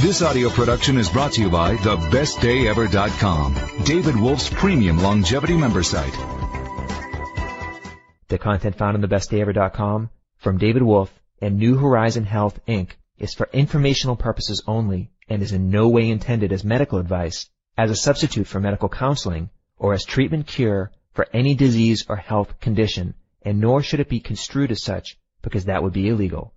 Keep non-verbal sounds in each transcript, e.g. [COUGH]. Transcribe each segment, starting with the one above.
This audio production is brought to you by thebestdayever.com, David Wolfe's premium longevity member site. The content found on thebestdayever.com from David Wolfe and New Horizon Health Inc. is for informational purposes only and is in no way intended as medical advice, as a substitute for medical counseling, or as treatment cure for any disease or health condition, and nor should it be construed as such because that would be illegal.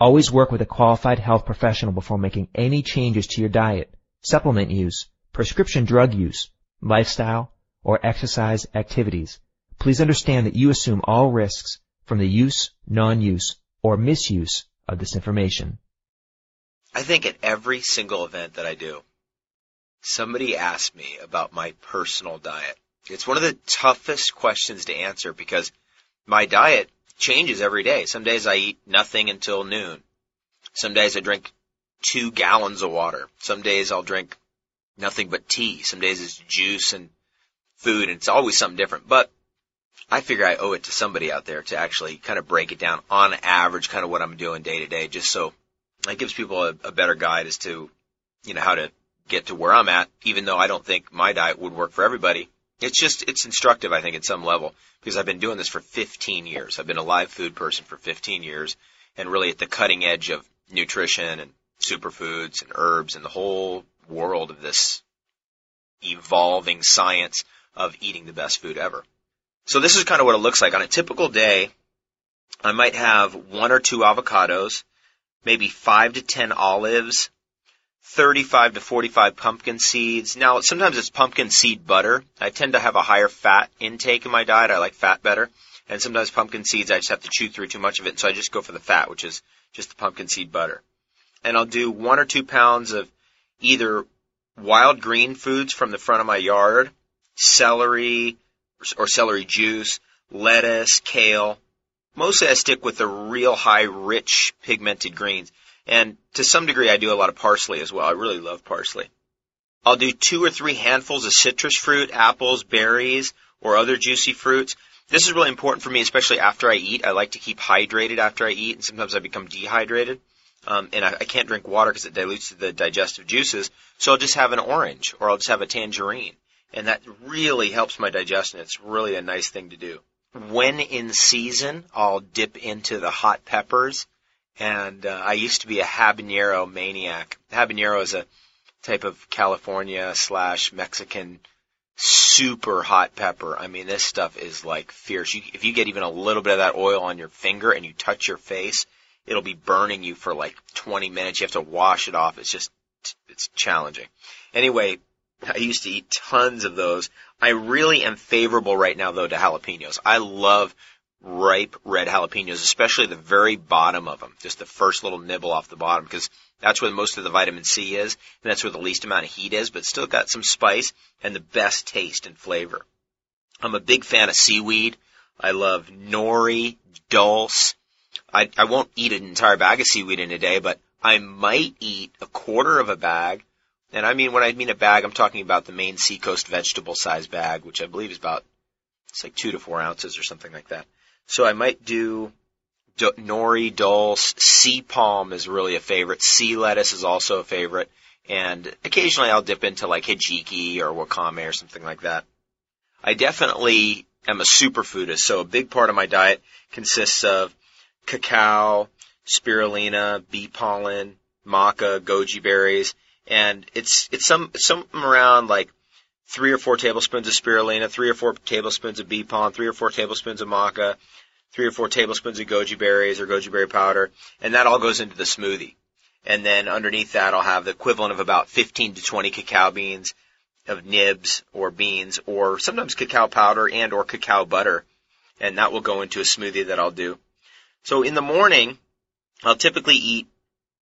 Always work with a qualified health professional before making any changes to your diet, supplement use, prescription drug use, lifestyle, or exercise activities. Please understand that you assume all risks from the use, non-use, or misuse of this information. I think at every single event that I do, somebody asks me about my personal diet. It's one of the toughest questions to answer because my diet changes every day. Some days I eat nothing until noon. Some days I drink two gallons of water. Some days I'll drink nothing but tea. Some days it's juice and food and it's always something different. But I figure I owe it to somebody out there to actually kind of break it down on average, kind of what I'm doing day to day, just so it gives people a, a better guide as to, you know, how to get to where I'm at, even though I don't think my diet would work for everybody. It's just, it's instructive, I think, at some level, because I've been doing this for 15 years. I've been a live food person for 15 years, and really at the cutting edge of nutrition and superfoods and herbs and the whole world of this evolving science of eating the best food ever. So this is kind of what it looks like. On a typical day, I might have one or two avocados, maybe five to ten olives, 35 to 45 pumpkin seeds. Now, sometimes it's pumpkin seed butter. I tend to have a higher fat intake in my diet. I like fat better. And sometimes pumpkin seeds, I just have to chew through too much of it. So I just go for the fat, which is just the pumpkin seed butter. And I'll do one or two pounds of either wild green foods from the front of my yard, celery or celery juice, lettuce, kale. Mostly I stick with the real high, rich, pigmented greens. And to some degree, I do a lot of parsley as well. I really love parsley. I'll do two or three handfuls of citrus fruit, apples, berries, or other juicy fruits. This is really important for me, especially after I eat. I like to keep hydrated after I eat, and sometimes I become dehydrated. Um, and I, I can't drink water because it dilutes the digestive juices. So I'll just have an orange, or I'll just have a tangerine, and that really helps my digestion. It's really a nice thing to do. When in season, I'll dip into the hot peppers and uh, I used to be a habanero maniac. Habanero is a type of California slash Mexican super hot pepper. I mean, this stuff is like fierce. You, if you get even a little bit of that oil on your finger and you touch your face, it'll be burning you for like 20 minutes. You have to wash it off. It's just, it's challenging. Anyway, I used to eat tons of those. I really am favorable right now though to jalapenos. I love ripe red jalapenos, especially the very bottom of them, just the first little nibble off the bottom, because that's where most of the vitamin C is, and that's where the least amount of heat is, but still got some spice and the best taste and flavor. I'm a big fan of seaweed. I love nori, dulse. I, I won't eat an entire bag of seaweed in a day, but I might eat a quarter of a bag. And I mean, when I mean a bag, I'm talking about the Maine Seacoast vegetable size bag, which I believe is about, it's like two to four ounces or something like that. So I might do d- nori, dulse, sea palm is really a favorite. Sea lettuce is also a favorite. And occasionally I'll dip into like hijiki or wakame or something like that. I definitely am a superfoodist, so a big part of my diet consists of cacao, spirulina, bee pollen, maca, goji berries, and it's it's some some around like three or four tablespoons of spirulina, three or four tablespoons of bee pollen, three or four tablespoons of maca, three or four tablespoons of goji berries or goji berry powder, and that all goes into the smoothie. And then underneath that, I'll have the equivalent of about 15 to 20 cacao beans of nibs or beans or sometimes cacao powder and or cacao butter. And that will go into a smoothie that I'll do. So in the morning, I'll typically eat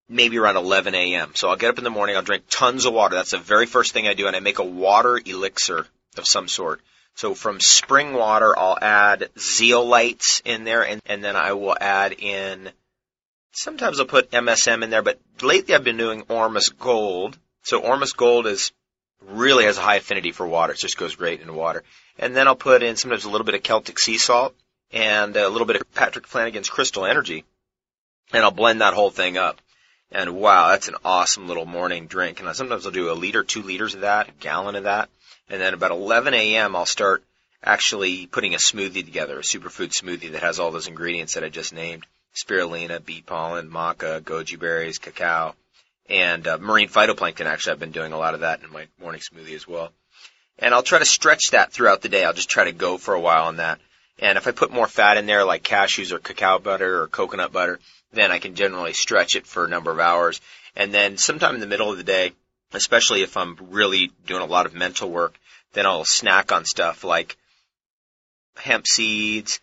maybe around 11 a.m. So I'll get up in the morning, I'll drink tons of water. That's the very first thing I do, and I make a water elixir of some sort. So from spring water, I'll add zeolites in there, and, and then I will add in, sometimes I'll put MSM in there, but lately I've been doing Ormus Gold. So Ormus Gold is, really has a high affinity for water. It just goes great in water. And then I'll put in sometimes a little bit of Celtic sea salt and a little bit of Patrick Flanagan's Crystal Energy, and I'll blend that whole thing up. And wow, that's an awesome little morning drink. And I, sometimes I'll do a liter, two liters of that, a gallon of that. And then about 11 a.m. I'll start actually putting a smoothie together, a superfood smoothie that has all those ingredients that I just named. Spirulina, bee pollen, maca, goji berries, cacao, and uh, marine phytoplankton. Actually, I've been doing a lot of that in my morning smoothie as well. And I'll try to stretch that throughout the day. I'll just try to go for a while on that. And if I put more fat in there, like cashews or cacao butter or coconut butter, then I can generally stretch it for a number of hours. And then sometime in the middle of the day, especially if I'm really doing a lot of mental work, then I'll snack on stuff like hemp seeds,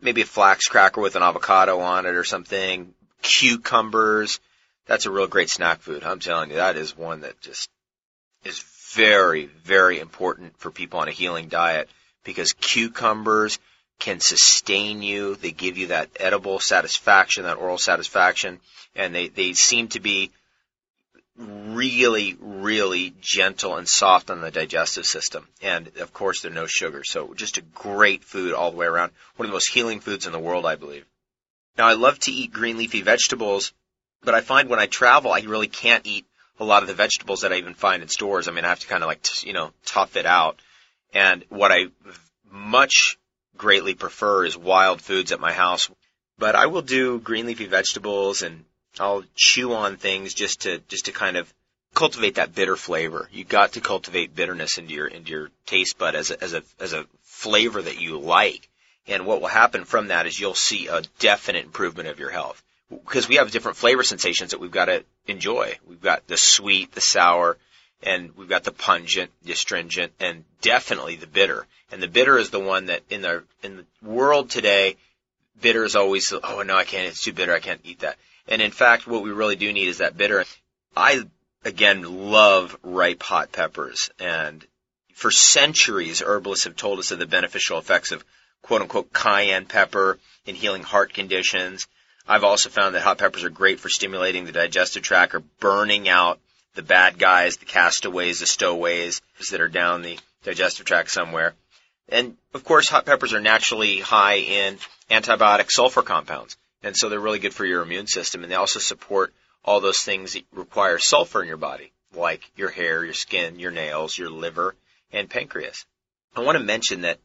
maybe a flax cracker with an avocado on it or something, cucumbers. That's a real great snack food. I'm telling you, that is one that just is very, very important for people on a healing diet because cucumbers can sustain you. They give you that edible satisfaction, that oral satisfaction, and they, they seem to be really, really gentle and soft on the digestive system. And of course, they're no sugar. So just a great food all the way around. One of the most healing foods in the world, I believe. Now, I love to eat green leafy vegetables, but I find when I travel, I really can't eat a lot of the vegetables that I even find in stores. I mean, I have to kind of like, you know, tough it out. And what I much greatly prefer is wild foods at my house. But I will do green leafy vegetables and I'll chew on things just to just to kind of cultivate that bitter flavor. You've got to cultivate bitterness into your into your taste bud as a as a as a flavor that you like. And what will happen from that is you'll see a definite improvement of your health. Because we have different flavor sensations that we've got to enjoy. We've got the sweet, the sour, and we've got the pungent, the astringent, and definitely the bitter. And the bitter is the one that in the in the world today, bitter is always oh no I can't it's too bitter I can't eat that. And in fact, what we really do need is that bitter. I again love ripe hot peppers, and for centuries, herbalists have told us of the beneficial effects of quote unquote cayenne pepper in healing heart conditions. I've also found that hot peppers are great for stimulating the digestive tract or burning out the bad guys, the castaways, the stowaways that are down the digestive tract somewhere. And of course, hot peppers are naturally high in antibiotic sulfur compounds. And so they're really good for your immune system. And they also support all those things that require sulfur in your body, like your hair, your skin, your nails, your liver, and pancreas. I want to mention that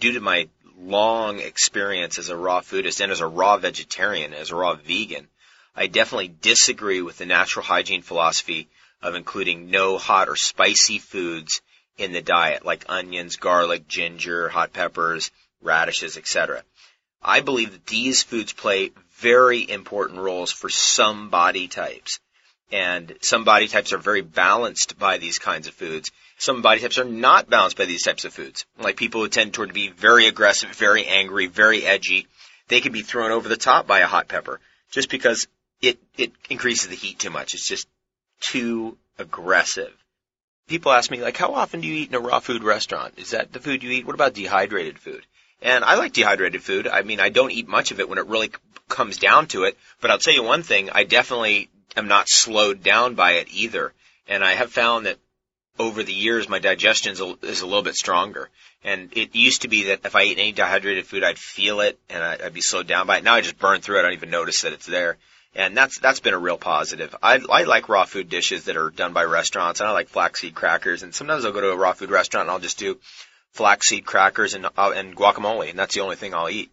due to my long experience as a raw foodist and as a raw vegetarian, as a raw vegan, I definitely disagree with the natural hygiene philosophy of including no hot or spicy foods in the diet, like onions, garlic, ginger, hot peppers, radishes, etc. I believe that these foods play very important roles for some body types. And some body types are very balanced by these kinds of foods. Some body types are not balanced by these types of foods. Like people who tend toward to be very aggressive, very angry, very edgy, they can be thrown over the top by a hot pepper just because it, it increases the heat too much. It's just too aggressive. People ask me, like, how often do you eat in a raw food restaurant? Is that the food you eat? What about dehydrated food? And I like dehydrated food. I mean, I don't eat much of it when it really comes down to it, but I'll tell you one thing, I definitely am not slowed down by it either. And I have found that over the years, my digestion is a little bit stronger. And it used to be that if I ate any dehydrated food, I'd feel it and I'd be slowed down by it. Now I just burn through it. I don't even notice that it's there. And that's, that's been a real positive. I, I like raw food dishes that are done by restaurants and I like flaxseed crackers. And sometimes I'll go to a raw food restaurant and I'll just do flaxseed crackers and, uh, and guacamole. And that's the only thing I'll eat.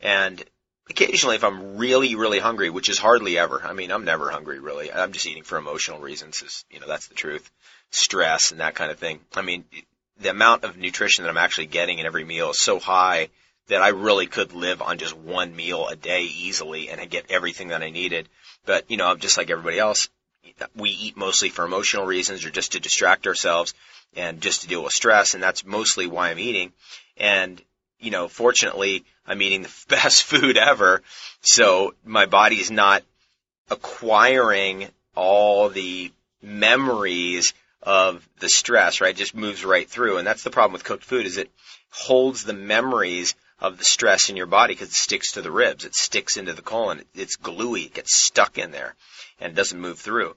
And occasionally if I'm really, really hungry, which is hardly ever, I mean, I'm never hungry really. I'm just eating for emotional reasons is, you know, that's the truth. Stress and that kind of thing. I mean, the amount of nutrition that I'm actually getting in every meal is so high that I really could live on just one meal a day easily and get everything that I needed. But, you know, just like everybody else, we eat mostly for emotional reasons or just to distract ourselves and just to deal with stress. And that's mostly why I'm eating. And, you know, fortunately, I'm eating the [LAUGHS] best food ever. So my body is not acquiring all the memories of the stress, right? It just moves right through. And that's the problem with cooked food is it holds the memories of the stress in your body because it sticks to the ribs. It sticks into the colon. It's gluey. It gets stuck in there and doesn't move through.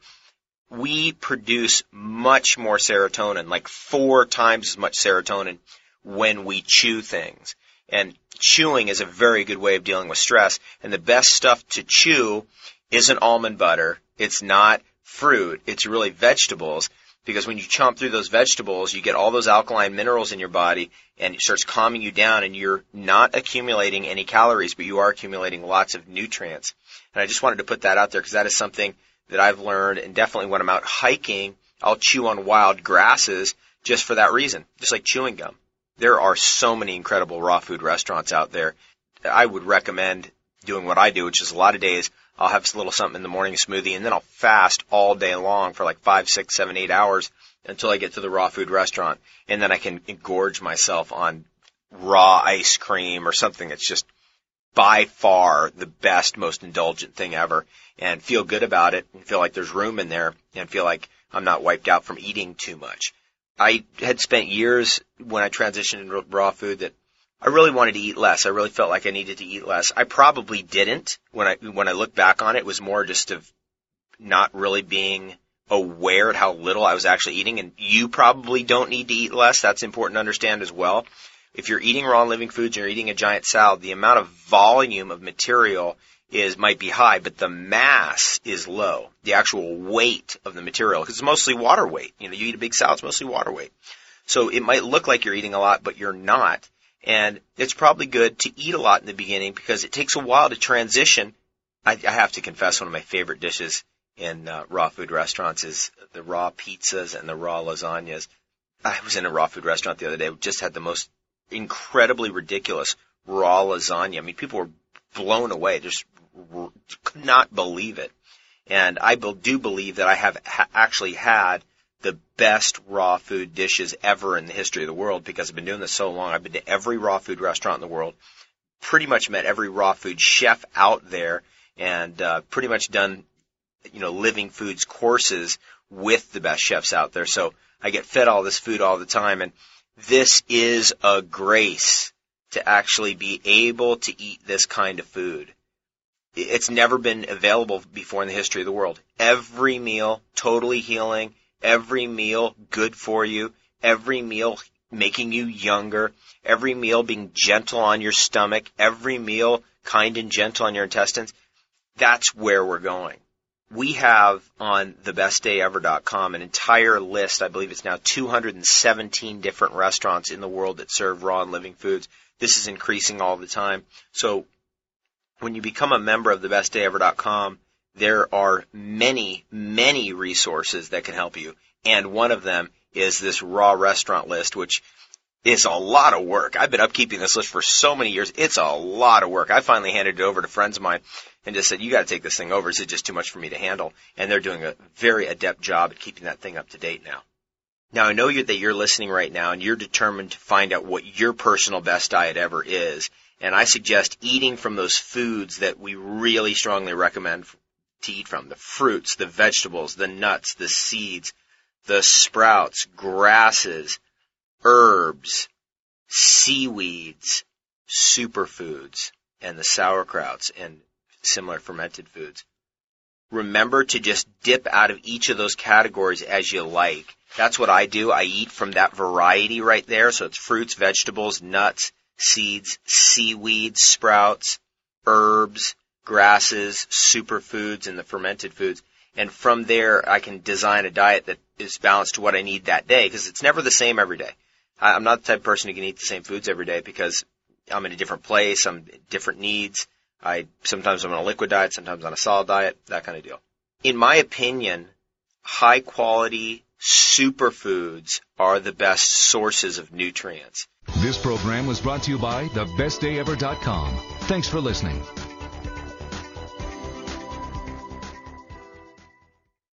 We produce much more serotonin, like four times as much serotonin when we chew things. And chewing is a very good way of dealing with stress. And the best stuff to chew isn't almond butter, It's not fruit. It's really vegetables because when you chomp through those vegetables, you get all those alkaline minerals in your body and it starts calming you down and you're not accumulating any calories, but you are accumulating lots of nutrients. And I just wanted to put that out there because that is something that I've learned and definitely when I'm out hiking, I'll chew on wild grasses just for that reason, just like chewing gum. There are so many incredible raw food restaurants out there. I would recommend doing what I do, which is a lot of days I'll have a little something in the morning smoothie and then I'll fast all day long for like five, six, seven, eight hours until I get to the raw food restaurant. And then I can engorge myself on raw ice cream or something that's just by far the best, most indulgent thing ever and feel good about it and feel like there's room in there and feel like I'm not wiped out from eating too much. I had spent years when I transitioned into raw food that I really wanted to eat less. I really felt like I needed to eat less. I probably didn't when I when I look back on it. It was more just of not really being aware of how little I was actually eating. And you probably don't need to eat less. That's important to understand as well. If you're eating raw living foods and you're eating a giant salad, the amount of volume of material is might be high, but the mass is low. The actual weight of the material, because it's mostly water weight. You know, you eat a big salad, it's mostly water weight. So it might look like you're eating a lot, but you're not. And it's probably good to eat a lot in the beginning because it takes a while to transition. I, I have to confess, one of my favorite dishes in uh, raw food restaurants is the raw pizzas and the raw lasagnas. I was in a raw food restaurant the other day, just had the most incredibly ridiculous raw lasagna. I mean, people were blown away, just could not believe it. And I do believe that I have ha- actually had the best raw food dishes ever in the history of the world because I've been doing this so long. I've been to every raw food restaurant in the world, pretty much met every raw food chef out there, and uh, pretty much done, you know, living foods courses with the best chefs out there. So I get fed all this food all the time, and this is a grace to actually be able to eat this kind of food. It's never been available before in the history of the world. Every meal totally healing every meal good for you, every meal making you younger, every meal being gentle on your stomach, every meal kind and gentle on your intestines. That's where we're going. We have on thebestdayever.com an entire list. I believe it's now 217 different restaurants in the world that serve raw and living foods. This is increasing all the time. So when you become a member of thebestdayever.com, there are many, many resources that can help you. And one of them is this raw restaurant list, which is a lot of work. I've been upkeeping this list for so many years. It's a lot of work. I finally handed it over to friends of mine and just said, you got to take this thing over. It's just too much for me to handle. And they're doing a very adept job at keeping that thing up to date now. Now I know you're, that you're listening right now and you're determined to find out what your personal best diet ever is. And I suggest eating from those foods that we really strongly recommend to eat from. The fruits, the vegetables, the nuts, the seeds, the sprouts, grasses, herbs, seaweeds, superfoods, and the sauerkrauts and similar fermented foods. Remember to just dip out of each of those categories as you like. That's what I do. I eat from that variety right there. So it's fruits, vegetables, nuts, seeds, seaweeds, sprouts, herbs, grasses, superfoods, and the fermented foods. And from there, I can design a diet that is balanced to what I need that day because it's never the same every day. I'm not the type of person who can eat the same foods every day because I'm in a different place, I'm different needs. I sometimes I'm on a liquid diet, sometimes on a solid diet, that kind of deal. In my opinion, high quality superfoods are the best sources of nutrients. This program was brought to you by thebestdayever.com. Thanks for listening.